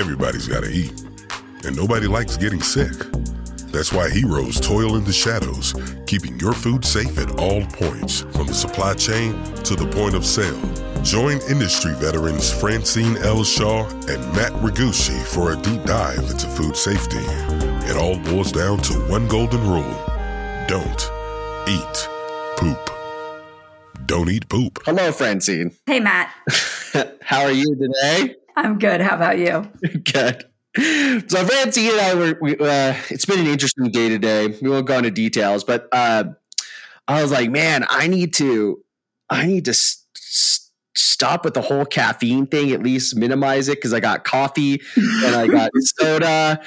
Everybody's got to eat, and nobody likes getting sick. That's why heroes toil in the shadows, keeping your food safe at all points, from the supply chain to the point of sale. Join industry veterans Francine L. Shaw and Matt Ragucci for a deep dive into food safety. It all boils down to one golden rule don't eat poop. Don't eat poop. Hello, Francine. Hey, Matt. How are you today? I'm good. How about you? good. So Francine and I were. We, uh, it's been an interesting day today. We won't go into details, but uh, I was like, man, I need to, I need to stop with the whole caffeine thing. At least minimize it because I got coffee and I got soda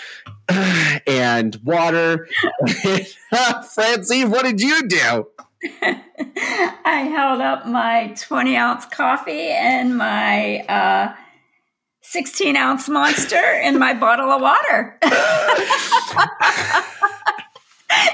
and water. Francine, what did you do? I held up my 20 ounce coffee and my uh, 16 ounce monster in my bottle of water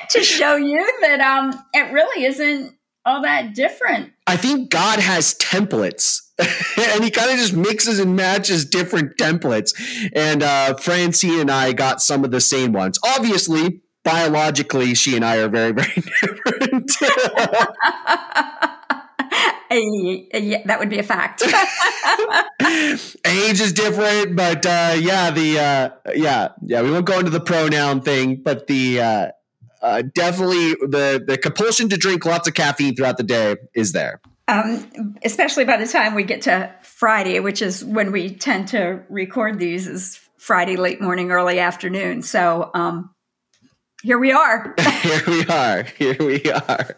to show you that um, it really isn't all that different. I think God has templates. and he kind of just mixes and matches different templates. And uh, Francine and I got some of the same ones. Obviously, biologically, she and I are very, very different. Yeah, that would be a fact. Age is different, but uh, yeah, the uh, yeah, yeah. We won't go into the pronoun thing, but the uh, uh, definitely the the compulsion to drink lots of caffeine throughout the day is there. Um, especially by the time we get to Friday, which is when we tend to record these, is Friday late morning, early afternoon. So um, here we are. here we are. Here we are.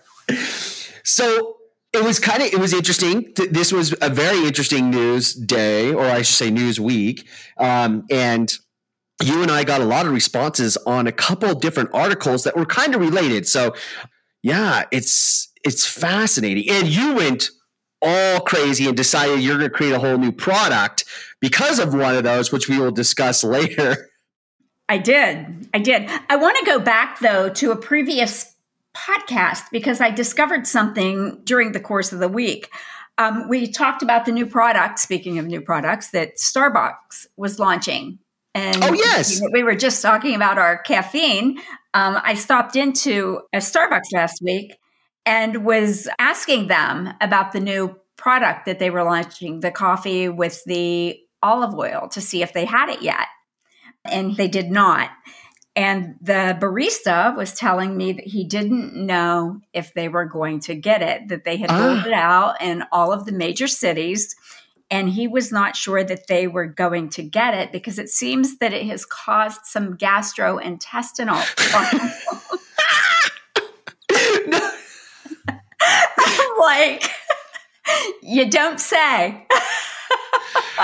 So it was kind of it was interesting. This was a very interesting news day, or I should say news week, um, and you and I got a lot of responses on a couple different articles that were kind of related. So yeah, it's it's fascinating. And you went all crazy and decided you're going to create a whole new product because of one of those, which we will discuss later. I did. I did. I want to go back though to a previous podcast because I discovered something during the course of the week. Um, we talked about the new product, speaking of new products, that Starbucks was launching. And oh, yes. We were just talking about our caffeine. Um, I stopped into a Starbucks last week and was asking them about the new product that they were launching, the coffee with the olive oil, to see if they had it yet. And they did not. And the barista was telling me that he didn't know if they were going to get it, that they had ah. rolled it out in all of the major cities. And he was not sure that they were going to get it because it seems that it has caused some gastrointestinal problems. like, you don't say.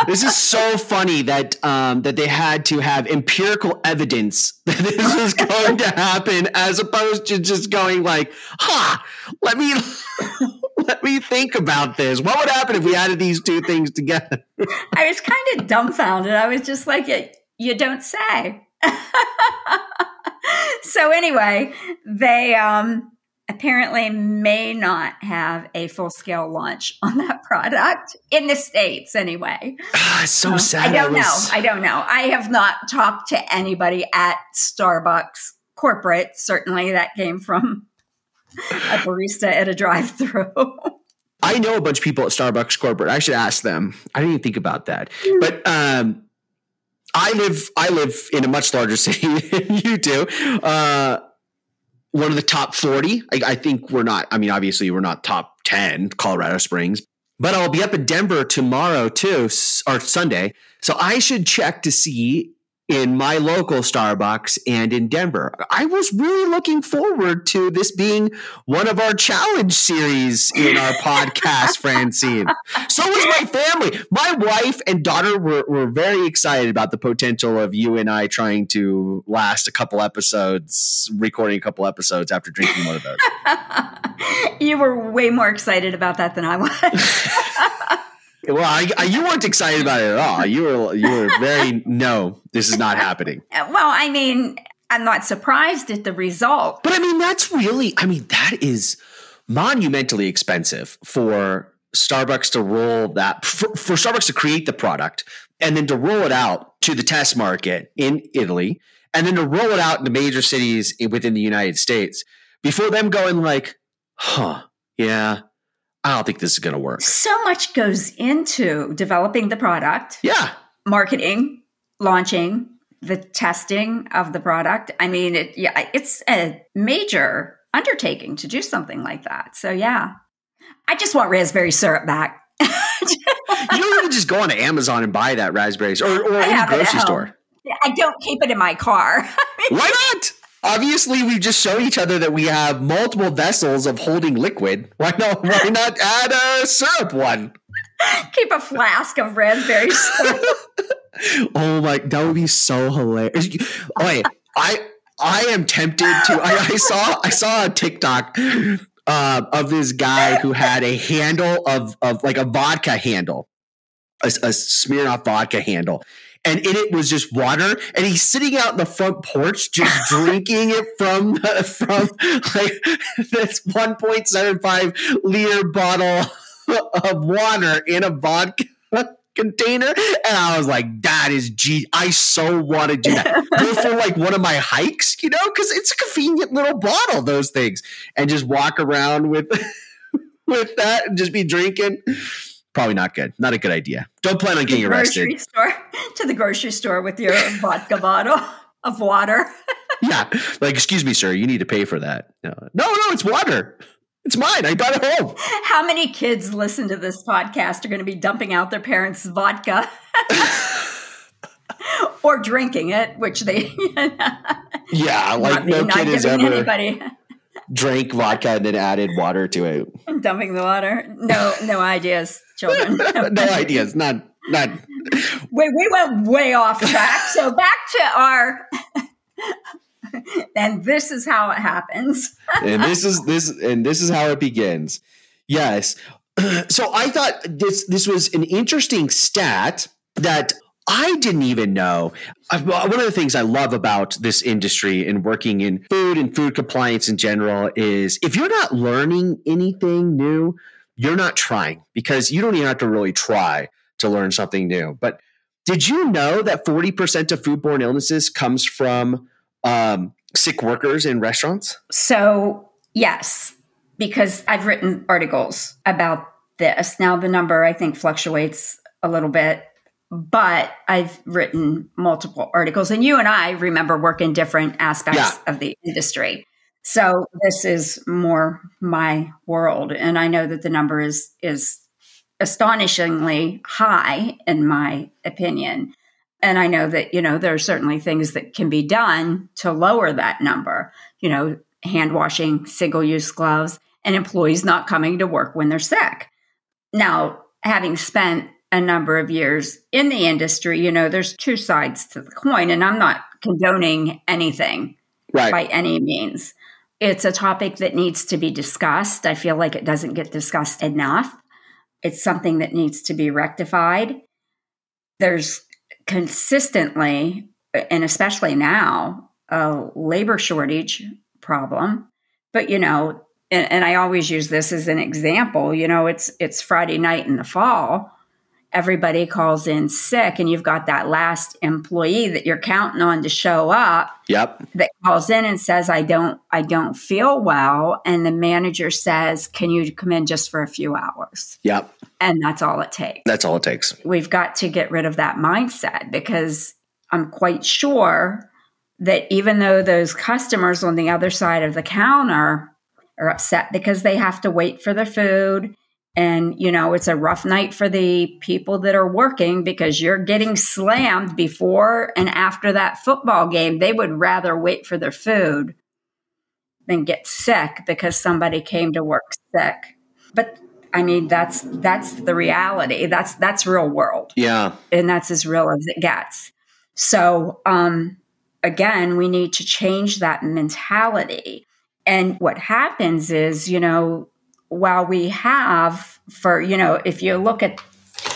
This is so funny that um, that they had to have empirical evidence that this is going to happen, as opposed to just going like, "Ha, huh, let me let me think about this. What would happen if we added these two things together?" I was kind of dumbfounded. I was just like, "You don't say." so anyway, they um apparently may not have a full scale launch on that product in the states anyway. Ah, so sad. I don't I was... know. I don't know. I have not talked to anybody at Starbucks corporate. Certainly, that came from a barista at a drive-through. I know a bunch of people at Starbucks corporate. I should ask them. I didn't even think about that. Hmm. But um, I live I live in a much larger city than you do. Uh, one of the top 40. I, I, think we're not, I mean, obviously we're not top 10, Colorado Springs, but I'll be up in Denver tomorrow too, or Sunday. So I should check to see in my local Starbucks and in Denver. I was really looking forward to this being one of our challenge series in our podcast, Francine. So was my family. My wife and daughter were, were very excited about the potential of you and I trying to last a couple episodes, recording a couple episodes after drinking one of those. you were way more excited about that than I was. Well, I, I, you weren't excited about it at all. You were you were very no, this is not happening. Uh, well, I mean, I'm not surprised at the result. But I mean, that's really I mean, that is monumentally expensive for Starbucks to roll that for, for Starbucks to create the product and then to roll it out to the test market in Italy and then to roll it out into major cities within the United States before them going like, huh, yeah, I don't think this is going to work. So much goes into developing the product. Yeah. Marketing, launching, the testing of the product. I mean, it yeah, it's a major undertaking to do something like that. So yeah. I just want raspberry syrup back. you don't even just go on Amazon and buy that raspberries or, or any grocery store. I don't keep it in my car. Why not? Obviously, we've just shown each other that we have multiple vessels of holding liquid. Why not? Why not add a syrup one? Keep a flask of raspberry syrup. oh my, that would be so hilarious. Okay, I I am tempted to. I, I saw I saw a TikTok uh, of this guy who had a handle of of like a vodka handle, a, a Smirnoff vodka handle, and in it was just water and he's sitting out in the front porch just drinking it from from like this 1.75 liter bottle of water in a vodka container. And i was like that is g i so want to do that. Go for like one of my hikes you know? Because it's a convenient little bottle those things. And just walk around with with that and just be drinking probably not good. Not a good idea. Don't plan on getting arrested. Store, to the grocery store with your vodka bottle of water. yeah, like excuse me, sir, you need to pay for that. No, no, no it's water. It's mine. I bought it home. How many kids listen to this podcast are going to be dumping out their parents' vodka? or drinking it, which they yeah, like no kid has ever anybody drank vodka and then added water to it. Dumping the water. No, no ideas, children. no ideas. Not not. Wait, we went way off track. So back to our. and this is how it happens. and this is this and this is how it begins. Yes. So I thought this this was an interesting stat that I didn't even know. One of the things I love about this industry and working in food and food compliance in general is if you're not learning anything new, you're not trying because you don't even have to really try to learn something new. But did you know that 40% of foodborne illnesses comes from um, sick workers in restaurants? So, yes, because I've written articles about this. Now, the number I think fluctuates a little bit but I've written multiple articles, and you and I remember work in different aspects yeah. of the industry. So this is more my world, and I know that the number is is astonishingly high in my opinion. And I know that you know there are certainly things that can be done to lower that number. You know, hand washing, single use gloves, and employees not coming to work when they're sick. Now, having spent a number of years in the industry, you know, there's two sides to the coin, and I'm not condoning anything right. by any means. It's a topic that needs to be discussed. I feel like it doesn't get discussed enough. It's something that needs to be rectified. There's consistently, and especially now, a labor shortage problem. But, you know, and, and I always use this as an example, you know, it's it's Friday night in the fall everybody calls in sick and you've got that last employee that you're counting on to show up yep. that calls in and says i don't i don't feel well. And the manager says can you come in just for a few hours? Yep. And that's all it takes. That's all it takes. We've got to get rid of that mindset because i'm quite sure that even though those customers on the other side of the counter are upset because they have to wait for their food and, you know, it's a rough night for the people that are working because you're getting slammed before and after that football game. They would rather wait for their food than get sick because somebody came to work sick. But I mean, that's that's the reality. That's that's real world. Yeah. And that's as real as it gets. So um again, we need to change that mentality. And what happens is, you know, while we have for you know if you look at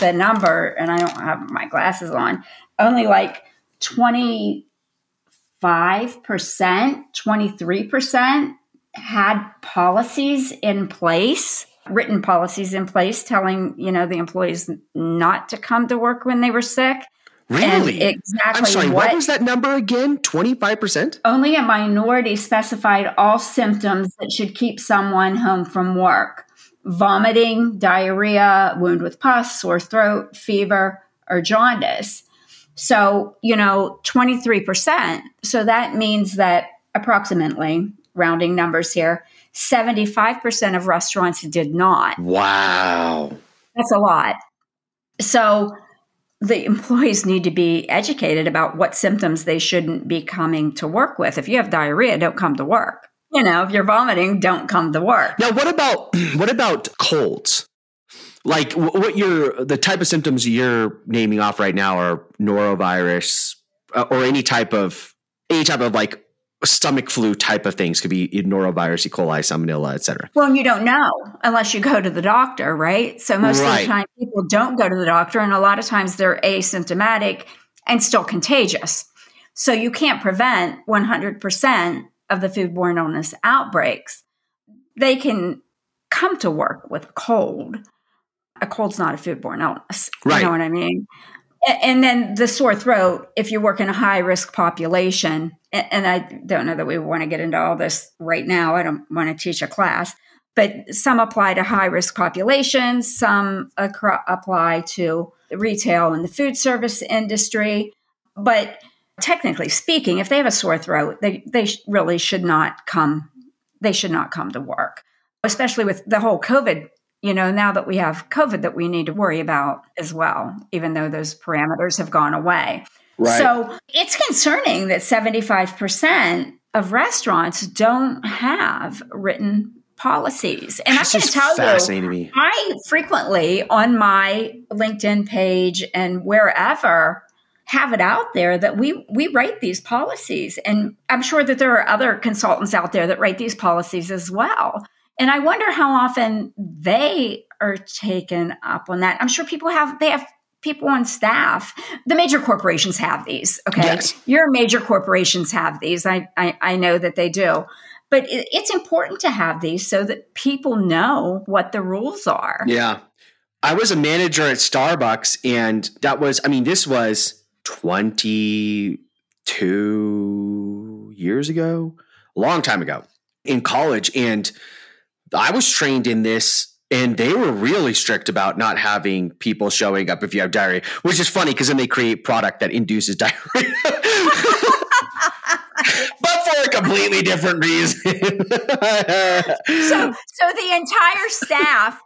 the number and i don't have my glasses on only like 25% 23% had policies in place written policies in place telling, you know, the employees not to come to work when they were sick. Really? And exactly. I'm sorry, what, what was that number again? 25%? Only a minority specified all symptoms that should keep someone home from work vomiting, diarrhea, wound with pus, sore throat, fever, or jaundice. So, you know, 23%. So that means that approximately, rounding numbers here, 75% of restaurants did not. Wow. That's a lot. So the employees need to be educated about what symptoms they shouldn't be coming to work with. If you have diarrhea, don't come to work. You know, if you're vomiting, don't come to work. Now, what about what about colds? Like what you're the type of symptoms you're naming off right now are norovirus uh, or any type of any type of like stomach flu type of things could be norovirus, E. coli, salmonella, etc. Well, you don't know unless you go to the doctor, right? So most right. of the time, people don't go to the doctor, and a lot of times they're asymptomatic and still contagious. So you can't prevent 100% of the foodborne illness outbreaks. They can come to work with a cold. A cold's not a foodborne illness. Right. You know what I mean? And then the sore throat if you work in a high risk population and i don't know that we want to get into all this right now i don't want to teach a class but some apply to high risk populations some apply to retail and the food service industry. But technically speaking if they have a sore throat they, they really should not come they should not come to work especially with the whole covid you know, now that we have COVID that we need to worry about as well, even though those parameters have gone away. Right. So it's concerning that 75% of restaurants don't have written policies. And That's I can tell you, I frequently on my LinkedIn page and wherever have it out there that we we write these policies and i'm sure that there are other consultants out there that write these policies as well and I wonder how often they are taken up on that. I'm sure people have, they have people on staff. The major corporations have these. Okay. Yes. Your major corporations have these. I, I, I know that they do. But it, it's important to have these so that people know what the rules are. Yeah. I was a manager at Starbucks, and that was, I mean, this was 22 years ago, a long time ago in college. And I was trained in this and they were really strict about not having people showing up if you have diarrhea, which is funny because then they create product that induces diarrhea. but for a completely different reason. so so the entire staff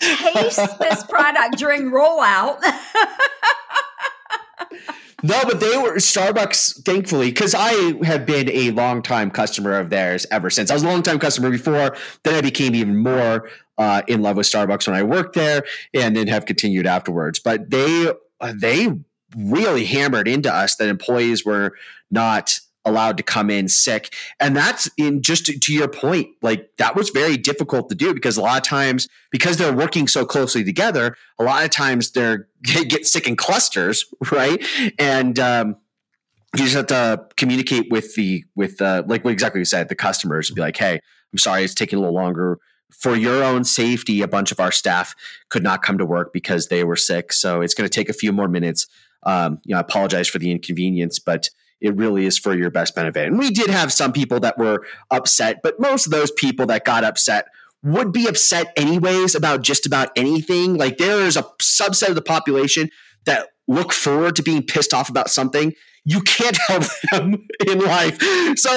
tastes this product during rollout. No, but they were Starbucks, thankfully, because I have been a long time customer of theirs ever since. I was a long time customer before. Then I became even more uh, in love with Starbucks when I worked there, and then have continued afterwards. But they they really hammered into us that employees were not allowed to come in sick. And that's in just to, to, your point, like that was very difficult to do because a lot of times, because they're working so closely together, a lot of times they're they get sick in clusters, right? And um, you just have to communicate with the with uh, like what exactly you said, the customers be like, hey, I'm sorry, it's taking a little longer. For your own safety, a bunch of our staff could not come to work because they were sick. So it's going to take a few more minutes. Um, you know, I apologize for the inconvenience, but it really is for your best benefit. And we did have some people that were upset, but most of those people that got upset would be upset anyways about just about anything. Like there is a subset of the population that look forward to being pissed off about something. You can't help them in life. So,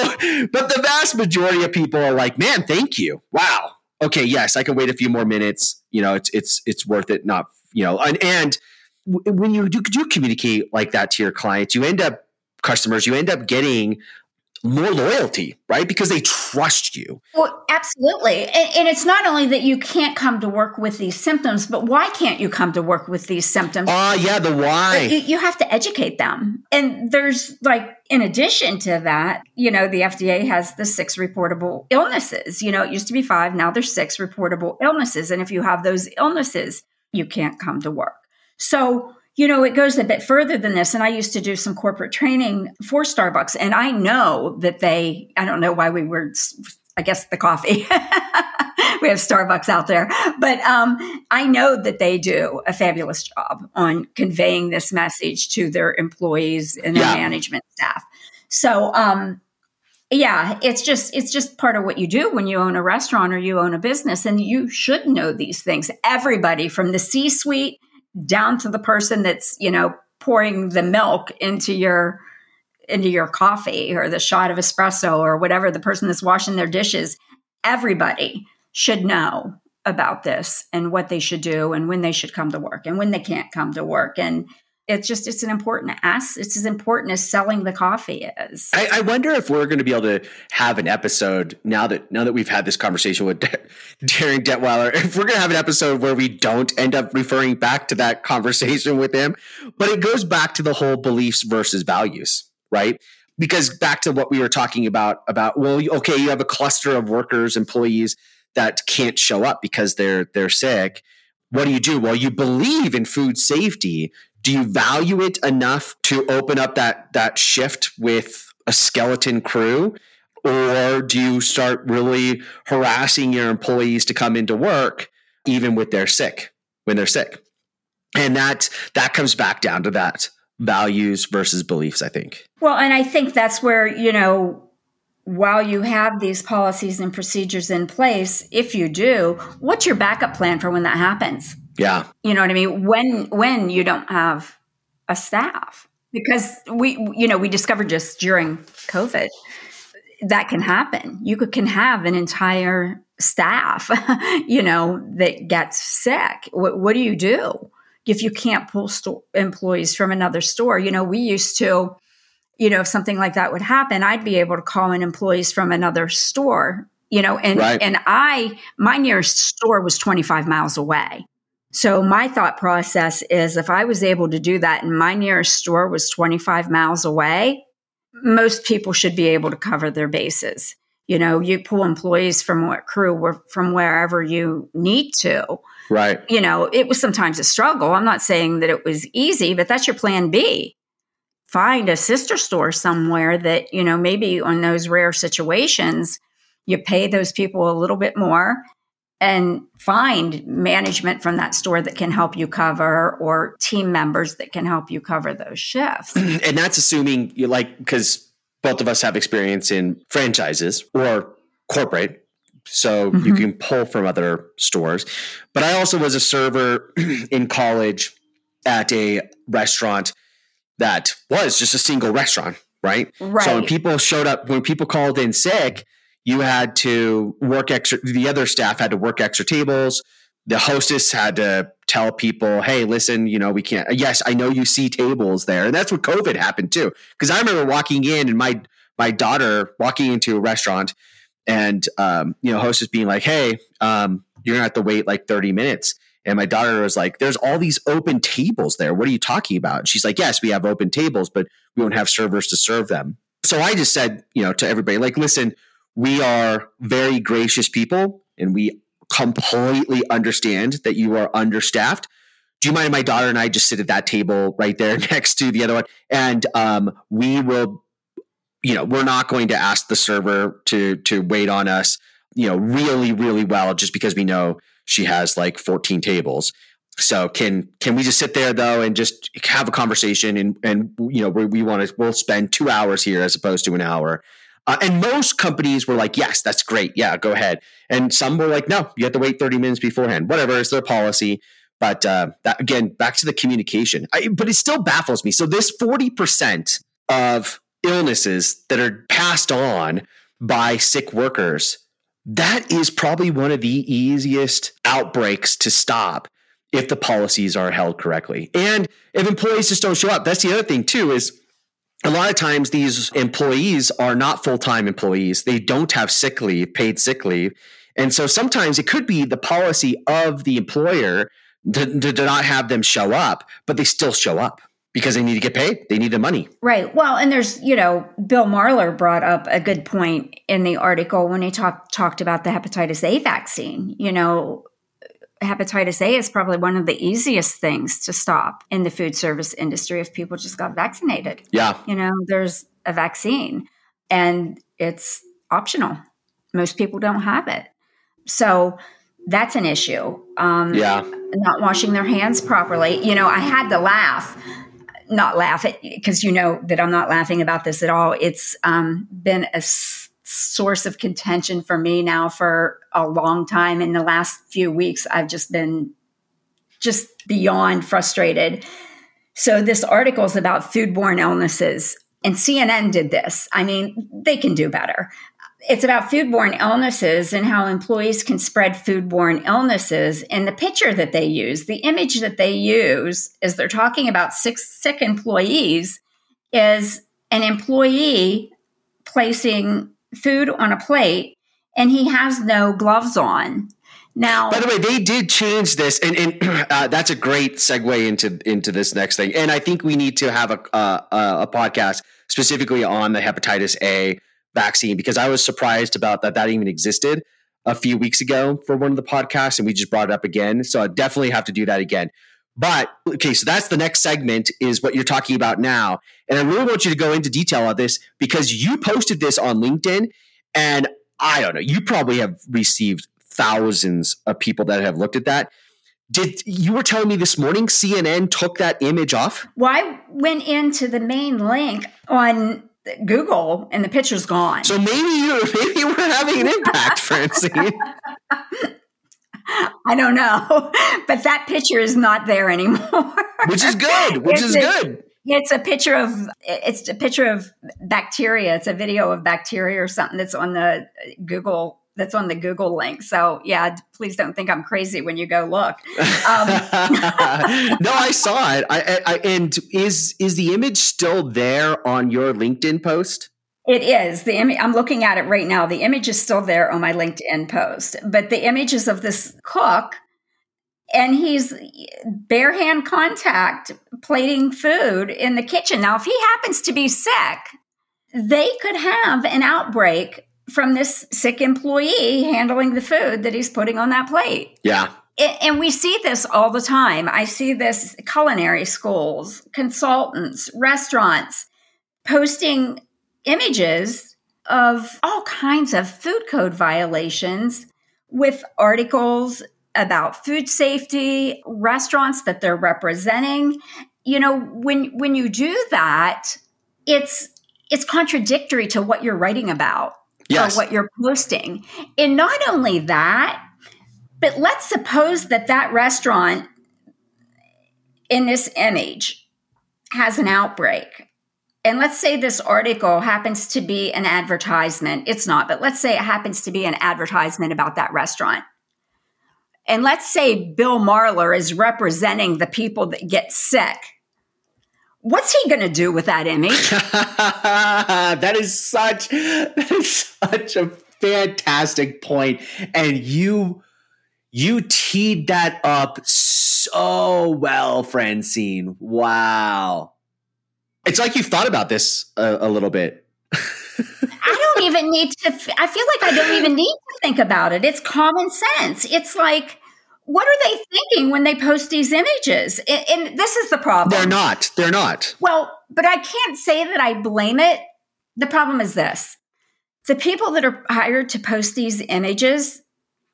but the vast majority of people are like, man, thank you. Wow. Okay. Yes, I can wait a few more minutes. You know, it's, it's, it's worth it. Not, you know, and, and when you do, do communicate like that to your clients, you end up customers, you end up getting more loyalty, right? Because they trust you. Well, absolutely. And, and, it's not only that you can't come to work with these symptoms, but why can't you come to work with these symptoms? Ah, uh, yeah, the why. You, you, have to educate them. And there's like, in addition to that, you know, the FDA has the six reportable illnesses. You know, it used to be five, now there's six reportable illnesses. And if you have those illnesses, you can't come to work. So, you know, it goes a bit further than this. And I used to do some corporate training for Starbucks. And I know that they, I don't know why we were I guess the coffee. we have Starbucks out there, but um, I know that they do a fabulous job on conveying this message to their employees and their yeah. management staff. So, um, yeah, it's just it's just part of what you do when you own a restaurant or you own a business, and you should know these things. Everybody from the C-suite down to the person that's you know pouring the milk into your into your coffee or the shot of espresso or whatever the person that's washing their dishes. Everybody should know about this and what they should do and when they should come to work and when they can't come to work. And it's just it's an important ass it's as important as selling the coffee is I, I, wonder if we're going to be able to have an episode now that now that we've had this conversation with Darin Detwiler if we're going to have an episode where we don't end up referring back to that conversation with him but it goes back to the whole beliefs versus values right? Because back to what we were talking about about well, okay, you have a cluster of workers, employees that can't show up because they're they're sick. What do you do? Well, you believe in food safety. Do you value it enough to open up that that shift with a skeleton crew? Or do you start really harassing your employees to come into work even with their sick when they're sick? And that that comes back down to that values versus beliefs, I think. Well, and I think that's where, you know, while you have these policies and procedures in place, if you do, what's your backup plan for when that happens? Yeah. You know what I mean? When when you don't have a staff. Because we you know, we discovered just during COVID that can happen. You could, can have an entire staff, you know, that gets sick. What, what do you do? if you can't pull sto- employees from another store. You know, we used to, you know, if something like that would happen, I'd be able to call in employees from another store, you know, and, right. and I, my nearest store was 25 miles away. So my thought process is if I was able to do that and my nearest store was 25 miles away, most people should be able to cover their bases. You know, you pull employees from what crew were from wherever you need to Right. You know, it was sometimes a struggle. I'm not saying that it was easy, but that's your plan B. Find a sister store somewhere that, you know, maybe on those rare situations, you pay those people a little bit more and find management from that store that can help you cover or team members that can help you cover those shifts. And that's assuming you like, because both of us have experience in franchises or corporate so mm-hmm. you can pull from other stores. But I also was a server in college at a restaurant that was just a single restaurant, right? Right. So when people showed up, when people called in sick, you had to work extra, the other staff had to work extra tables. The hostess had to tell people, hey, listen, you know, we can't. Yes, I know you see tables there. And that's what COVID happened too. Because I remember walking in and my my daughter walking into a restaurant and um, you know, hostess being like, "Hey, um, you're gonna have to wait like 30 minutes." And my daughter was like, "There's all these open tables there. What are you talking about?" And she's like, "Yes, we have open tables, but we don't have servers to serve them." So I just said, you know, to everybody, like, listen, we are very gracious people, and we completely understand that you are understaffed. Do you mind if my daughter and I just sit at that table right there next to the other one, and um, we will you know, we're not going to ask the server to to wait on us, you know, really, really well just because we know she has like 14 tables. So can can we just sit there though and just have a conversation and and you know we, we want to we'll spend two hours here as opposed to an hour. Uh, and most companies were like, yes, that's great. Yeah, go ahead. And some were like, no, you have to wait 30 minutes beforehand. Whatever, it's their policy. But uh, that, again, back to the communication. I, but it still baffles me. So this 40% of illnesses that are passed on by sick workers, that is probably one of the easiest outbreaks to stop if the policies are held correctly. And if employees just don't show up, that's the other thing too is a lot of times these employees are not full-time employees. They don't have sick leave, paid sick leave. And so sometimes it could be the policy of the employer to, to, not have them show up, but they still show up because they need to get paid. They need the money. Right. Well, and there's, you know, Bill Marler brought up a good point in the article when he talked talked about the hepatitis A vaccine. You know, hepatitis A is probably one of the easiest things to stop in the food service industry if people just got vaccinated. Yeah. You know, there's a vaccine and it's optional. most people don't have it. So that's an issue. Um, yeah. Not washing their hands properly. You know, I had to laugh, not laugh at because you know that I'm not laughing about this at all. It's um, been a source of contention for me now for a long time. In the last few weeks, I've just been just beyond frustrated. So, this article is about foodborne illnesses, and CNN did this. I mean, they can do better it's about foodborne illnesses and how employees can spread foodborne illnesses. And the picture that they use, the image that they use, as they're talking about sick, sick employees, is an employee placing food on a plate and he has no gloves on. Now, by the way, they did change this, and, and uh, that's a great segue into into this next thing. And I think we need to have a uh, a podcast specifically on the hepatitis A vaccine because I was surprised about that that even existed a few weeks ago for one of the podcasts and we just brought it up again. So I definitely have to do that again. But okay, so that's the next segment is what you're talking about now. And I really want you to go into detail on this because you posted this on LinkedIn and I don't know, you probably have received thousands of people that have looked at that. Did you were telling me this morning CNN took that image off? Well, I went into the main link on Google and the picture's gone. So maybe you maybe we're having an impact, Francine. I don't know, but that picture is not there anymore. Which is good. Which it's is a, good. It's a picture of it's a picture of bacteria. It's a video of bacteria or something that's on the Google that's on the Google link. So yeah, please don't think I'm crazy when you go look. Um, no, I saw it. I, I, and is is the image still there on your LinkedIn post? It is the image. I'm looking at it right now. The image is still there on my LinkedIn post, but the images of this cook and he's bare hand contact plating food in the kitchen. Now, if he happens to be sick, they could have an outbreak from this sick employee handling the food that he's putting on that plate. Yeah. And we see this all the time. I see this culinary schools, consultants, restaurants posting images of all kinds of food code violations with articles about food safety, restaurants that they're representing. You know, when when you do that, it's it's contradictory to what you're writing about yes. or what you're posting. And not only that, but let's suppose that that restaurant in this image has an outbreak. And let's say this article happens to be an advertisement. It's not, but let's say it happens to be an advertisement about that restaurant. And let's say Bill Marler is representing the people that get sick what's he going to do with that image? that is such that is such a fantastic point, and you you teed that up so well, Francine. Wow, it's like you've thought about this a, a little bit. I don't even need to. I feel like I don't even need to think about it. It's common sense. It's like what are they thinking when they post these images? And, and, this is the problem. They're not. They're not. Well, but I can't say that I blame it. The problem is this the people that are hired to post these images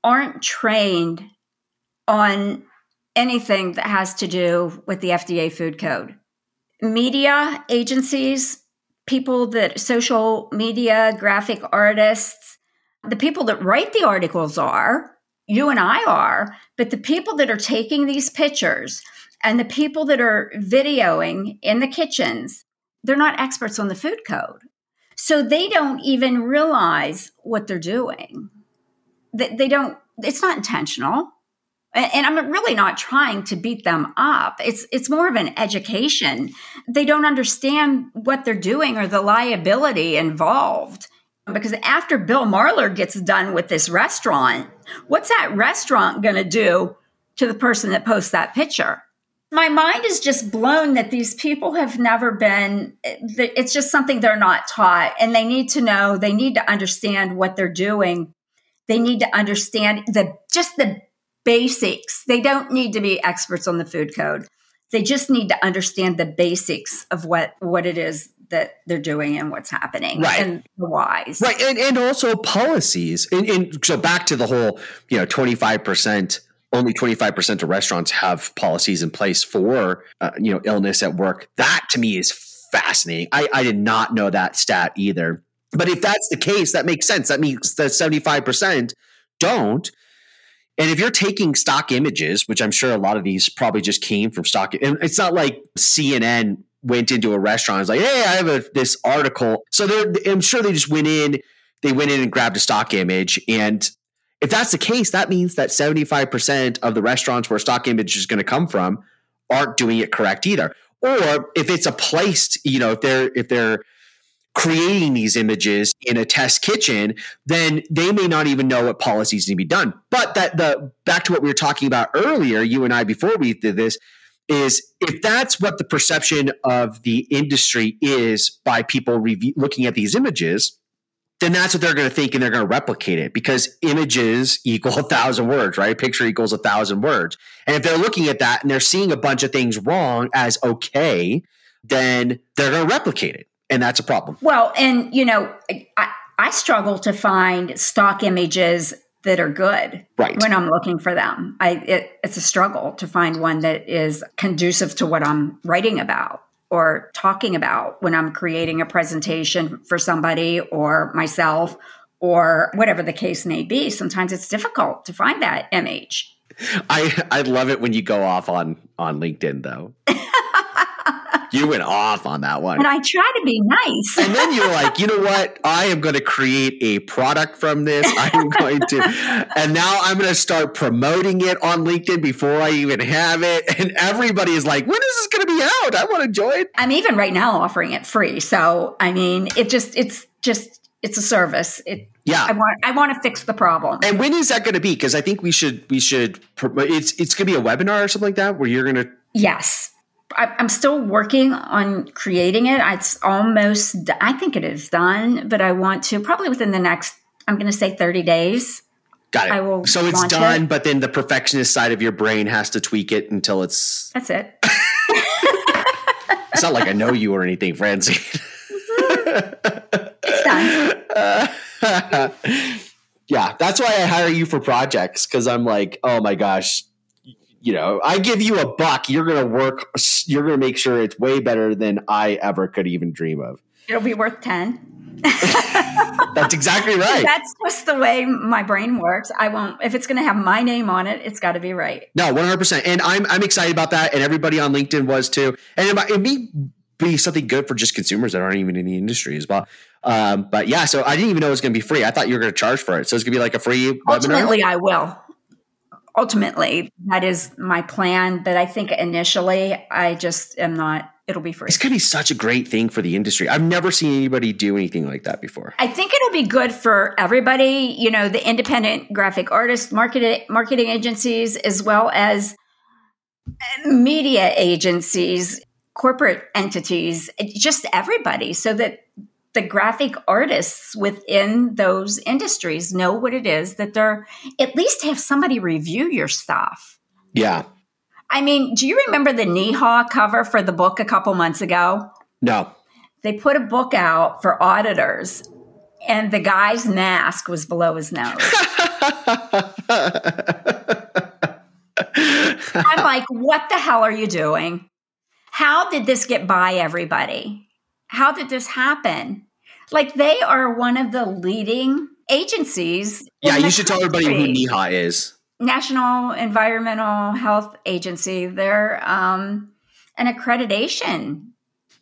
aren't trained on anything that has to do with the FDA food code. Media agencies, people that social media, graphic artists, the people that write the articles are you and I are, but the people that are taking these pictures and the people that are videoing in the kitchens, they're not experts on the food code. So they don't even realize what they're doing. They, they don't, it's not intentional. And I'm really not trying to beat them up. It's it's more of an education. They don't understand what they're doing or the liability involved. Because after Bill Marler gets done with this restaurant, what's that restaurant going to do to the person that posts that picture? My mind is just blown that these people have never been, eh, it's just something they're not taught. And they need to know, they need to understand what they're doing. They need to understand the just the basics. They don't need to be experts on the food code. They just need to understand the basics of what, what it is that they're doing and what's happening Right. and the whys. Right, and and also policies. And, and so back to the whole, you know, twenty five percent. Only twenty five percent of restaurants have policies in place for, uh, you know, illness at work. That to me is fascinating. I, I did not know that stat either. But if that's the case, that makes sense. That means that seventy five percent don't. And if you're taking stock images, which I'm sure a lot of these probably just came from stock, and it's not like CNN went into a restaurant and was like, "Hey, I have a, this article." So they're, I'm sure they just went in, they went in and grabbed a stock image, and if that's the case, that means that 75 percent of the restaurants where stock image is going to come from aren't doing it correct either. Or if it's a placed, you know, if they're if they're creating these images in a test kitchen, then they may not even know what policies need to be done. But that the back to what we were talking about earlier, you and I before we did this, is if that's what the perception of the industry is by people looking at these images, then that's what they're going to think and they're going to replicate it because images equal a thousand words, right? Picture equals a thousand words. And if they're looking at that and they're seeing a bunch of things wrong as okay, then they're going to replicate it. And that's a problem. Well, and you know, I, I struggle to find stock images that are good Right. when I'm looking for them. I it, it's a struggle to find one that is conducive to what I'm writing about or talking about when I'm creating a presentation for somebody or myself or whatever the case may be. Sometimes it's difficult to find that image. I I love it when you go off on on LinkedIn though. you went off on that one. And I try to be nice. and then you're like, you know what? I am going to create a product from this. I'm going to, and now I'm going to start promoting it on LinkedIn before I even have it. And everybody is like, when is this going to be out? I want to join. I'm even right now offering it free. So I mean, it just it's just it's a service. It Yeah. I want I want to fix the problem. And when is that going to be? Because I think we should we should. It's it's going to be a webinar or something like that where you're going to. Yes. I'm still working on creating it. It's almost, I think it is done, but I want to probably within the next, I'm going to say 30 days. Got it. I will so it's done, it. but then the perfectionist side of your brain has to tweak it until it's. That's it. It's not like I know you or anything, Francie. It's done. yeah, that's why I hire you for projects because I'm like, oh my gosh, you know, I give you a buck, you're gonna work, you're gonna make sure it's way better than I ever could even dream of. It'll be worth 10. That's exactly right. That's just the way my brain works. I won't, if it's going to have my name on it, it's got to be right. No, 100. percent And I'm I'm excited about that, and everybody on LinkedIn was too. And it may be something good for just consumers that aren't even in the industry as well. Um, but yeah, so I didn't even know it was going to be free. I thought you were going to charge for it. So it's going to be like a free webinar. Ultimately, I will. Ultimately, that is my plan. But I think initially, I just am not, it'll be free. It's going to be such a great thing for the industry. I've never seen anybody do anything like that before. I think it'll be good for everybody, you know, the independent graphic artists, marketing marketing agencies, as well as uh, media agencies, corporate entities, just everybody, so that the graphic artists within those industries know what it is that they're at least have somebody review your stuff. Yeah. I mean, do you remember the Neha cover for the book a couple months ago? No. they put a book out for auditors and the guy's mask was below his nose. I'm like, what the hell are you doing? How did this get by everybody? How did this happen? Like, they are one of the leading agencies. yeah, you should tell everybody who country. Neha is. National Environmental Health Agency. They're um, an accreditation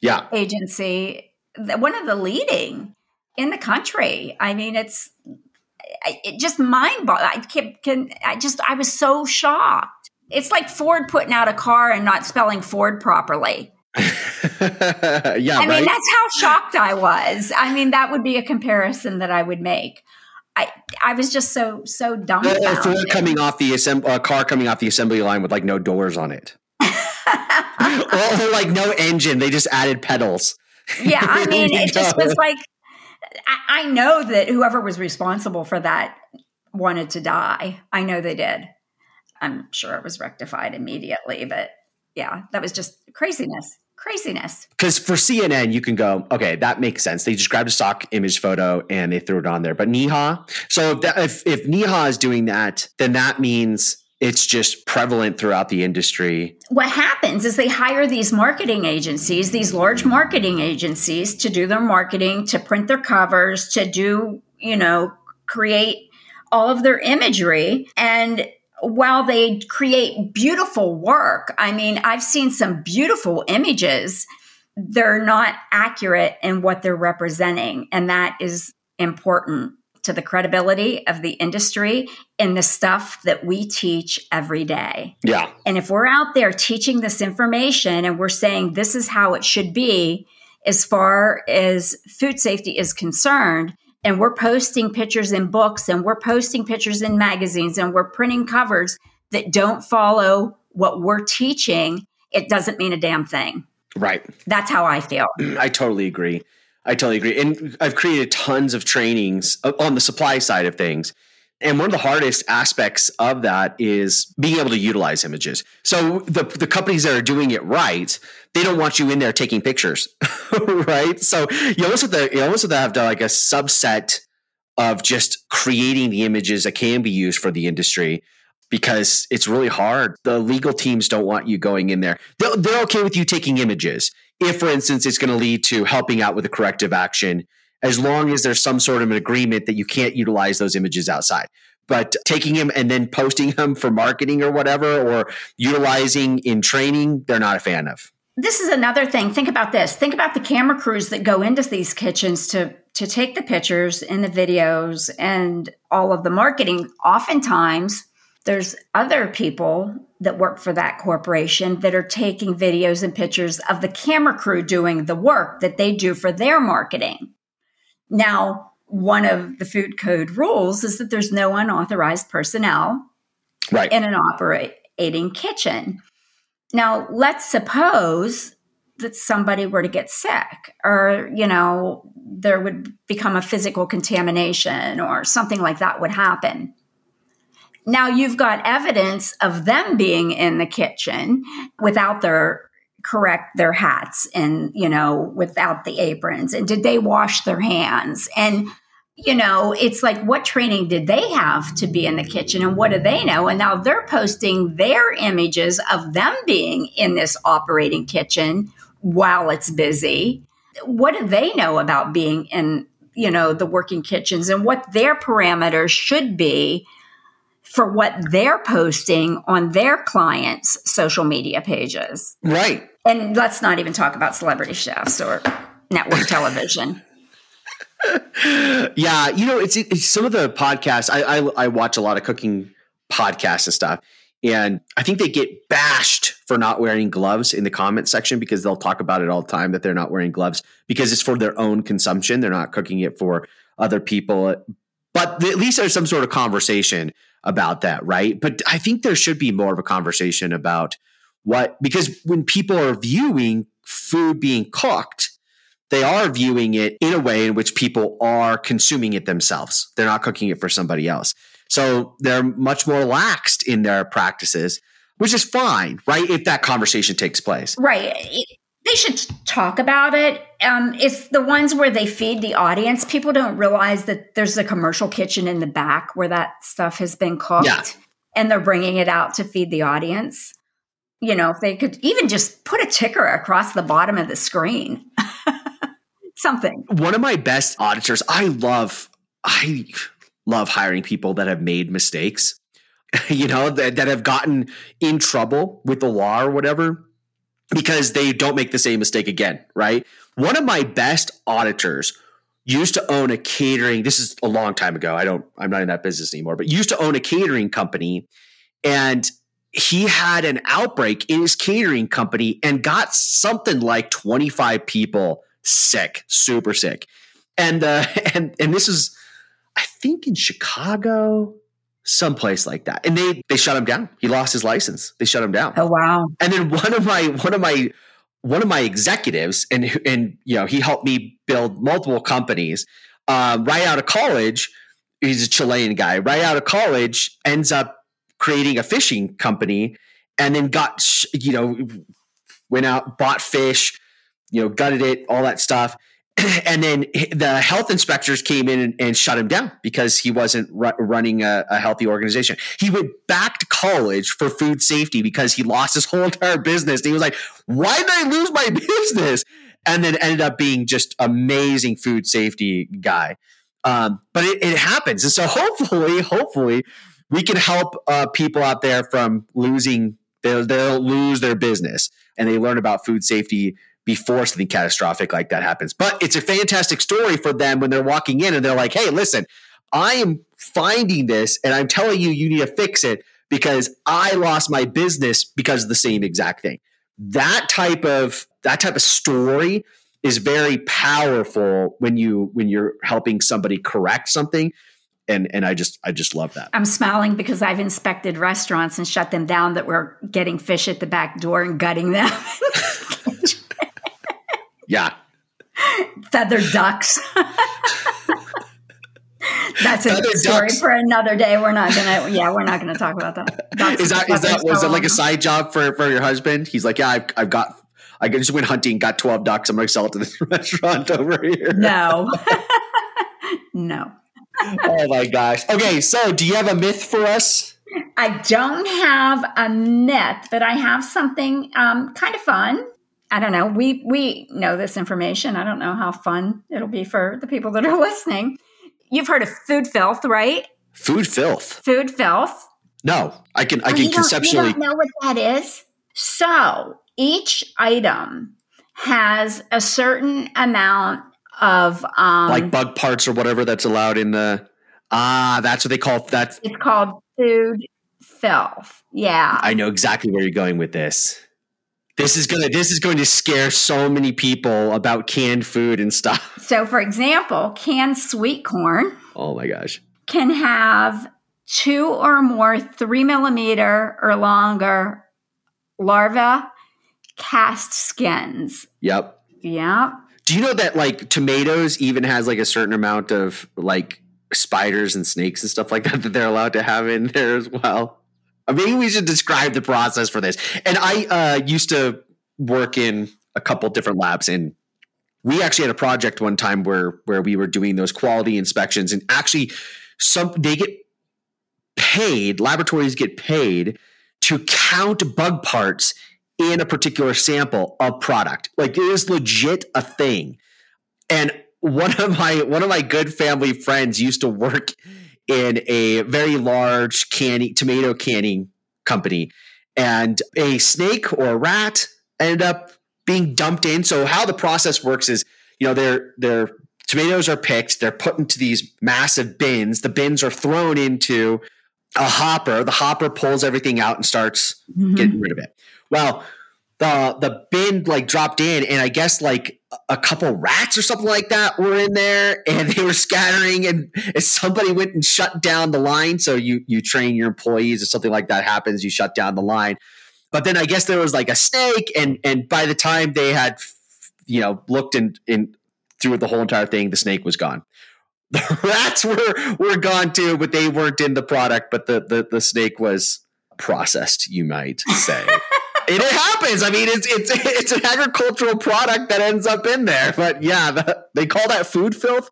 Yeah. agency, one of the leading in the country. I mean, it's it just mind boggling. I can, can I just I was so shocked. It's like Ford putting out a car and not spelling Ford properly. yeah, I right. mean, that's how shocked I was. I mean, that would be a comparison that I would make. I I was just so so dumbfounded. Ford coming off the assemb- uh, car coming off the assembly line with like no doors on it, or, or like no engine. They just added pedals. yeah, I mean, it just was like I, I know that whoever was responsible for that wanted to die. I know they did. I'm sure it was rectified immediately, but yeah, that was just craziness. Craziness. Because for CNN, you can go, okay, that makes sense. They just grabbed a stock image photo and they threw it on there. But Neha, so if, that, if, if Neha is doing that, then that means it's just prevalent throughout the industry. What happens is they hire these marketing agencies, these large marketing agencies to do their marketing, to print their covers, to do, you know, create all of their imagery. And while they create beautiful work, I mean, I've seen some beautiful images. They're not accurate in what they're representing. And that is important to the credibility of the industry in the stuff that we teach every day. Yeah. And if we're out there teaching this information and we're saying this is how it should be as far as food safety is concerned, and we're posting pictures in books and we're posting pictures in magazines and we're printing covers that don't follow what we're teaching, it doesn't mean a damn thing. Right. That's how I feel. I totally agree. I totally agree. And I've created tons of trainings uh, on the supply side of things. And one of the hardest aspects of that is being able to utilize images. So the, the companies that are doing it right, they don't want you in there taking pictures, right? So you almost have to you almost have to have like a subset of just creating the images that can be used for the industry because it's really hard. The legal teams don't want you going in there. They're, they're okay with you taking images if, for instance, it's going to lead to helping out with a corrective action as long as there's some sort of an agreement that you can't utilize those images outside. But taking them and then posting them for marketing or whatever, or utilizing in training, they're not a fan of. This is another thing. Think about this. Think about the camera crews that go into these kitchens to to take the pictures and the videos and all of the marketing. Oftentimes, there's other people that work for that corporation that are taking videos and pictures of the camera crew doing the work that they do for their marketing. Now, one of the food code rules is that there's no unauthorized personnel right. in an operating kitchen. Now, let's suppose that somebody were to get sick or, you know, there would become a physical contamination or something like that would happen. Now you've got evidence of them being in the kitchen without their correct their hats and you know without the aprons and did they wash their hands and you know it's like what training did they have to be in the kitchen and what do they know and now they're posting their images of them being in this operating kitchen while it's busy what do they know about being in you know the working kitchens and what their parameters should be for what they're posting on their clients' social media pages. Right. And let's not even talk about celebrity chefs or network television. yeah, you know, it's, it's, some of the podcasts. I, I I watch a lot of cooking podcasts and stuff, and I think they get bashed for not wearing gloves in the comment section because they'll talk about it all the time that they're not wearing gloves because it's for their own consumption. They're not cooking it for other people. But at least there's some sort of conversation about that, right? But I think there should be more of a conversation about what, because when people are viewing food being cooked, they are viewing it in a way in which people are consuming it themselves. They're not cooking it for somebody else. So they're much more laxed in their practices, which is fine, right? If that conversation takes place. Right they should talk about it. Um, it's the ones where they feed the audience. People don't realize that there's a commercial kitchen in the back where that stuff has been cooked, yeah. and they're bringing it out to feed the audience. You know, if they could even just put a ticker across the bottom of the screen, something. One of my best auditors, I love, I love hiring people that have made mistakes. you know, that, that have gotten in trouble with the law or whatever because they don't make the same mistake again, right? One of my best auditors used to own a catering this is a long time ago. I don't I'm not in that business anymore, but used to own a catering company and he had an outbreak in his catering company and got something like 25 people sick, super sick. And uh and and this is I think in Chicago, someplace like that. And they they shut him down. He lost his license. They shut him down. Oh wow. And then one of my one of my one of my executives and and you know he helped me build multiple companies uh, right out of college he's a chilean guy right out of college ends up creating a fishing company and then got you know went out, bought fish, you know, gutted it, all that stuff. and then the health inspectors came in and, and shut him down because he wasn't ru- running a, a, healthy organization. He went back to college for food safety because he lost his whole entire business. And he was like, "Why did I lose my business?" And then ended up being just amazing food safety guy. Um, but it, it, happens, and so hopefully, hopefully, we can help uh, people out there from losing. They'll, they'll lose their business, and they learn about food safety before something catastrophic like that happens. But it's a fantastic story for them when they're walking in and they're like, hey, listen, I am finding this and I'm telling you, you need to fix it because I lost my business because of the same exact thing. That type of that type of story is very powerful when you when you're helping somebody correct something and and I just I just love that. I'm smiling because I've inspected restaurants and shut them down that were getting fish at the back door and gutting them. Yeah. Feather ducks. That's a Feather story ducks. for another day. We're not gonna. Yeah, we're not gonna talk about that. Ducks is that is that was it like a side job for for your husband? He's like, yeah, I've, I've got. I just went hunting, got twelve ducks. I'm gonna sell it to this restaurant over here. No, no. Oh my gosh. Okay, so do you have a myth for us? I don't have a myth, but I have something um, kind of fun. I don't know. We we know this information. I don't know how fun it'll be for the people that are listening. You've heard of food filth, right? Food filth. Food filth. No, I can I oh, can conceptually you don't know what that is. So each item has a certain amount of um, like bug parts or whatever that's allowed in the ah that's what they call that. It's called food filth. Yeah, I know exactly where you're going with this. This is gonna this is going to scare so many people about canned food and stuff. So, for example, canned sweet corn. Oh my gosh. Can have two or more three millimeter or longer larva cast skins. Yep. Yeah. Do you know that like tomatoes even has like a certain amount of like spiders and snakes and stuff like that that they're allowed to have in there as well? Maybe we should describe the process for this. And I uh, used to work in a couple different labs, and we actually had a project one time where where we were doing those quality inspections, and actually, some they get paid. Laboratories get paid to count bug parts in a particular sample of product. Like it is legit a thing. And one of my one of my good family friends used to work in a very large canning tomato canning company, and a snake or a rat ended up being dumped in. So how the process works is, you know, their their tomatoes are picked, they're put into these massive bins. The bins are thrown into a hopper. The hopper pulls everything out and starts mm-hmm. getting rid of it. Well, the the bin like dropped in, and I guess like a couple rats or something like that were in there, and they were scattering, and, and somebody went and shut down the line. So you you train your employees if something like that happens, you shut down the line. But then I guess there was like a snake, and and by the time they had you know looked in in through the whole entire thing, the snake was gone. The rats were were gone too, but they weren't in the product. But the the, the snake was processed, you might say. it, it, happens. I mean, it's it's it's an agricultural product that ends up in there. But yeah, the, they call that food filth.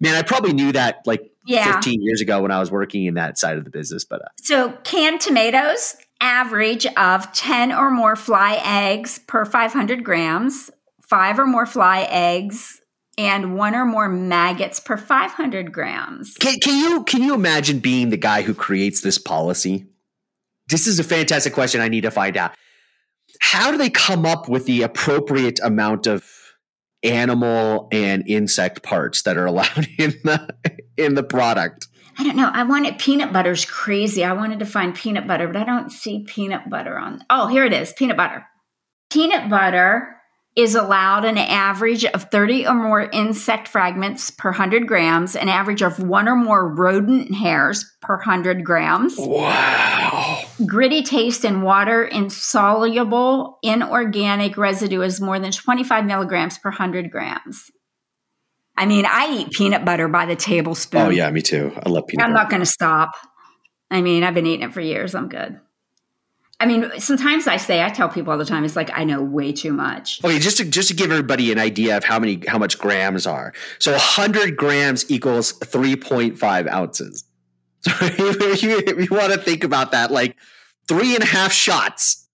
Man, I probably knew that like yeah. 15 years ago when I was working in that side of the business. But uh, so canned tomatoes average of 10 or more fly eggs per 500 grams, five or more fly eggs and one or more maggots per 500 grams. Can, can, you can you imagine being the guy who creates this policy? This is a fantastic question. I need to find out how do they come up with the appropriate amount of animal and insect parts that are allowed in the in the product? I don't know. I wanted peanut butter's crazy. I wanted to find peanut butter, but I don't see peanut butter on. Oh, here it is. Peanut butter. Peanut butter is allowed an average of 30 or more insect fragments per 100 grams, an average of one or more rodent hairs per 100 grams. Wow. Gritty taste and water insoluble inorganic residue is more than 25 milligrams per 100 grams. I mean, I eat peanut butter by the tablespoon. Oh, yeah, me too. I love peanut I'm butter. not going to stop. I mean, I've been eating it for years. I'm good. I mean, sometimes I say, I tell people all the time, it's like I know way too much. Okay, just to just to give everybody an idea of how many how much grams are. So 100 grams equals 3.5 ounces. So if you, if you want to think about that, like three and a half shots,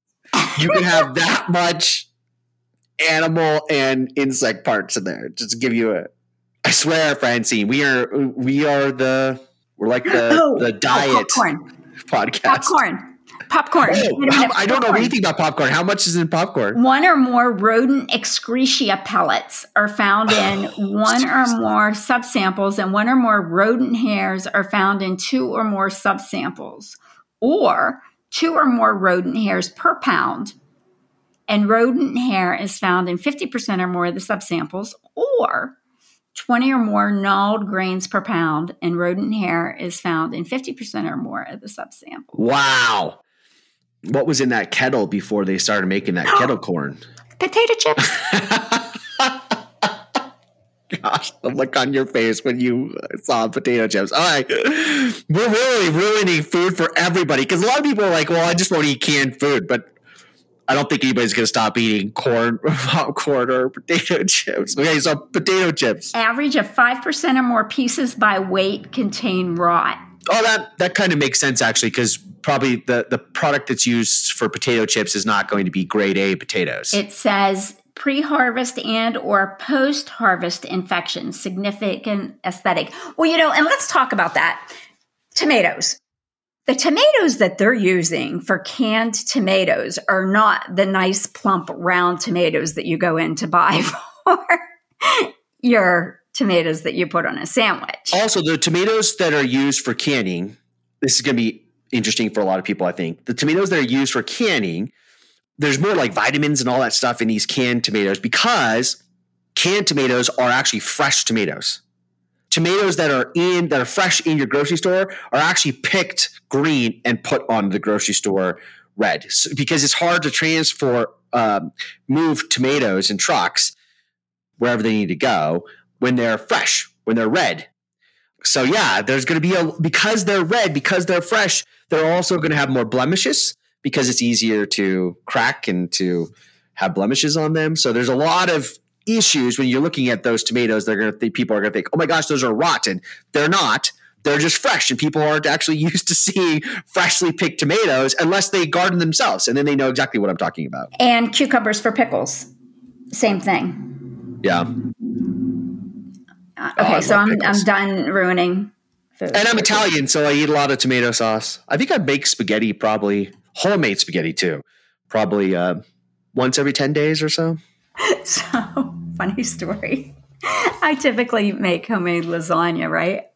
you can have that much animal and insect parts in there. Just to give you a. I swear, Francine, we are we are the we're like the Oh, the oh, diet popcorn. podcast. Popcorn. Popcorn. Oh, how- I don't know anything about popcorn. How much is in popcorn? One or more rodent excretia pellets are found in one or more subsamples, and one or more rodent hairs are found in two or more subsamples, or two or more rodent hairs per pound. And rodent hair is found in 50% or more of the subsamples, or 20 or more gnawed grains per pound, and rodent hair is found in 50% or more of the subsample. Wow. What was in that kettle before they started making that kettle corn? Potato chips. Gosh, the look on your face when you saw potato chips. All right. We're really ruining food for everybody because a lot of people are like, well, I just won't eat canned food. But I don't think anybody's going to stop eating corn, popcorn, or potato chips. Okay, so potato chips. average of 5% or more pieces by weight contain rot. Oh, that that kind of makes sense actually, because probably the the product that's used for potato chips is not going to be grade A potatoes. It says pre-harvest and or post-harvest infections, significant aesthetic. Well, you know, and let's talk about that. Tomatoes. The tomatoes that they're using for canned tomatoes are not the nice plump round tomatoes that you go in to buy for your tomatoes that you put on a sandwich. also, the tomatoes that are used for canning. This is going to be interesting for a lot of people. I think the tomatoes that are used for canning. There's more like vitamins and all that stuff in these canned tomatoes because canned tomatoes are actually fresh tomatoes. Tomatoes that are in that are fresh in your grocery store are actually picked green and put on the grocery store red So- because it's hard to transfer um, move tomatoes in trucks wherever they need to go when they're fresh when they're red. So yeah there's going to be a because they're red because they're fresh they're also going to have more blemishes because it's easier to crack and to have blemishes on them. So there's a lot of issues when you're looking at those tomatoes they're going to think people are going to think oh my gosh those are rotten. They're not. They're just fresh and people aren't actually used to seeing freshly picked tomatoes unless they garden themselves and then they know exactly what i'm talking about. And cucumbers for pickles. Same thing. yeah Uh, Oh, okay, so I'm I'm done ruining food. And I'm Italian, so I eat a lot of tomato sauce. I think I make spaghetti probably homemade spaghetti too, probably uh, once every ten days or so. So funny story. I typically make homemade lasagna, right?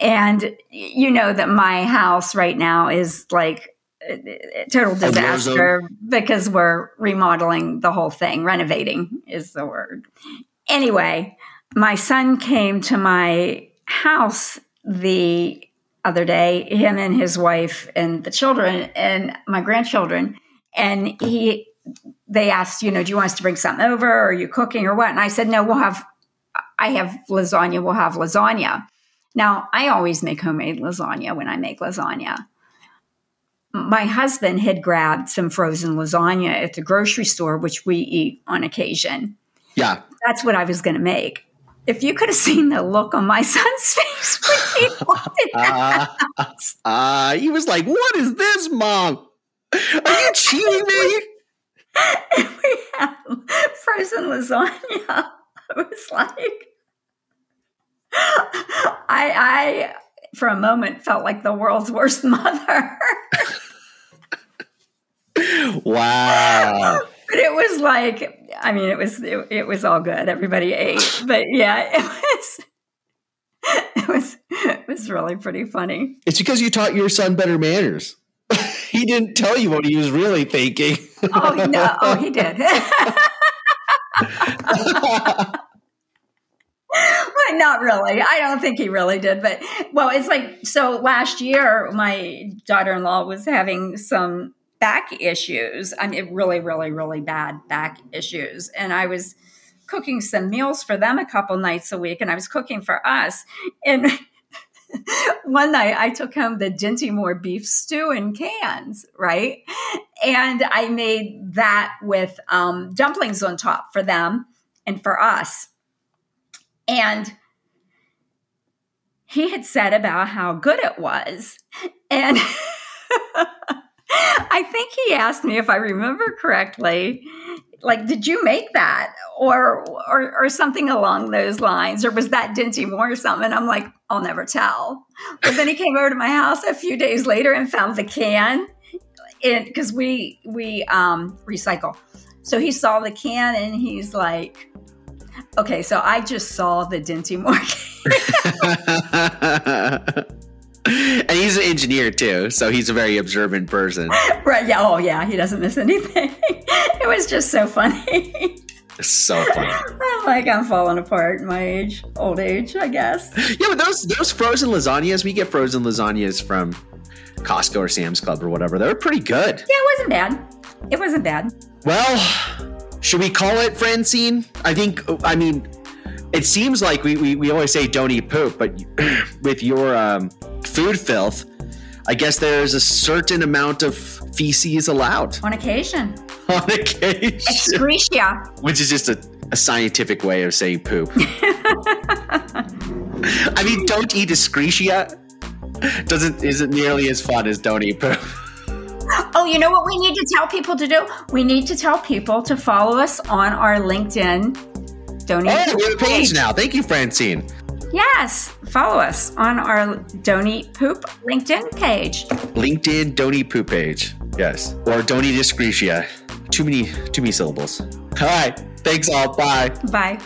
And you know that my house right now is like a total disaster because we're remodeling the whole thing. Renovating is the word. Anyway, my son came to my house the other day, him and his wife and the children and my grandchildren, and he they asked, you know, do you want us to bring something over? Or are you cooking or what? And I said, no, we'll have, I have lasagna. We'll have lasagna. Now, I always make homemade lasagna when I make lasagna. My husband had grabbed some frozen lasagna at the grocery store, which we eat on occasion. Yeah, That's what I was going to make. If you could have seen the look on my son's face when he walked in uh, uh, he was like, "What is this, mom? Are you cheating me?" we had frozen lasagna. I was like, I, I, for a moment, felt like the world's worst mother. Wow. but it was like, I mean, it was, it, it was all good. Everybody ate, but yeah, it was, it was, it was really pretty funny. It's because you taught your son better manners. he didn't tell you what he was really thinking. Oh no! Oh, he did. Well, not really. I don't think he really did. But well, it's like so. Last year, my daughter-in-law was having some back issues. I mean, really, really, really bad back issues, and I was cooking some meals for them a couple nights a week, and I was cooking for us, and one night I took home the Dinty Moore beef stew in cans, right? And I made that with um, dumplings on top for them and for us. And he had said about how good it was. And I think he asked me if I remember correctly, like, did you make that? Or, or, or something along those lines, or was that Dinty Moore or something? And I'm like, I'll never tell. But then he came over to my house a few days later and found the can, because we we um, recycle. So he saw the can and he's like, okay, so I just saw the Dinty Moore and he's an engineer too, so he's a very observant person. right. Yeah. Oh, yeah. He doesn't miss anything. it was just so funny. so funny. I'm like I'm falling apart in my age, old age, I guess. Yeah, but those those frozen lasagnas, we get frozen lasagnas from Costco or Sam's Club or whatever. They're pretty good. Yeah, it wasn't bad. It wasn't bad. Well, should we call it Francine? I think. I mean, it seems like we, we, we always say don't eat poop, but with your um, food filth, I guess there's a certain amount of feces allowed. On occasion. On occasion. Excretia. Which is just a, a scientific way of saying poop. I mean, don't eat excretia doesn't isn't nearly as fun as don't eat poop. Oh, you know what we need to tell people to do? We need to tell people to follow us on our LinkedIn donate. Oh, we have a page now. Thank you, Francine. Yes, follow us on our Don't Eat Poop LinkedIn page. LinkedIn Don't Eat Poop page. Yes, or Don't Eat Discretia. Too many, too many syllables. All right. Thanks all. Bye. Bye.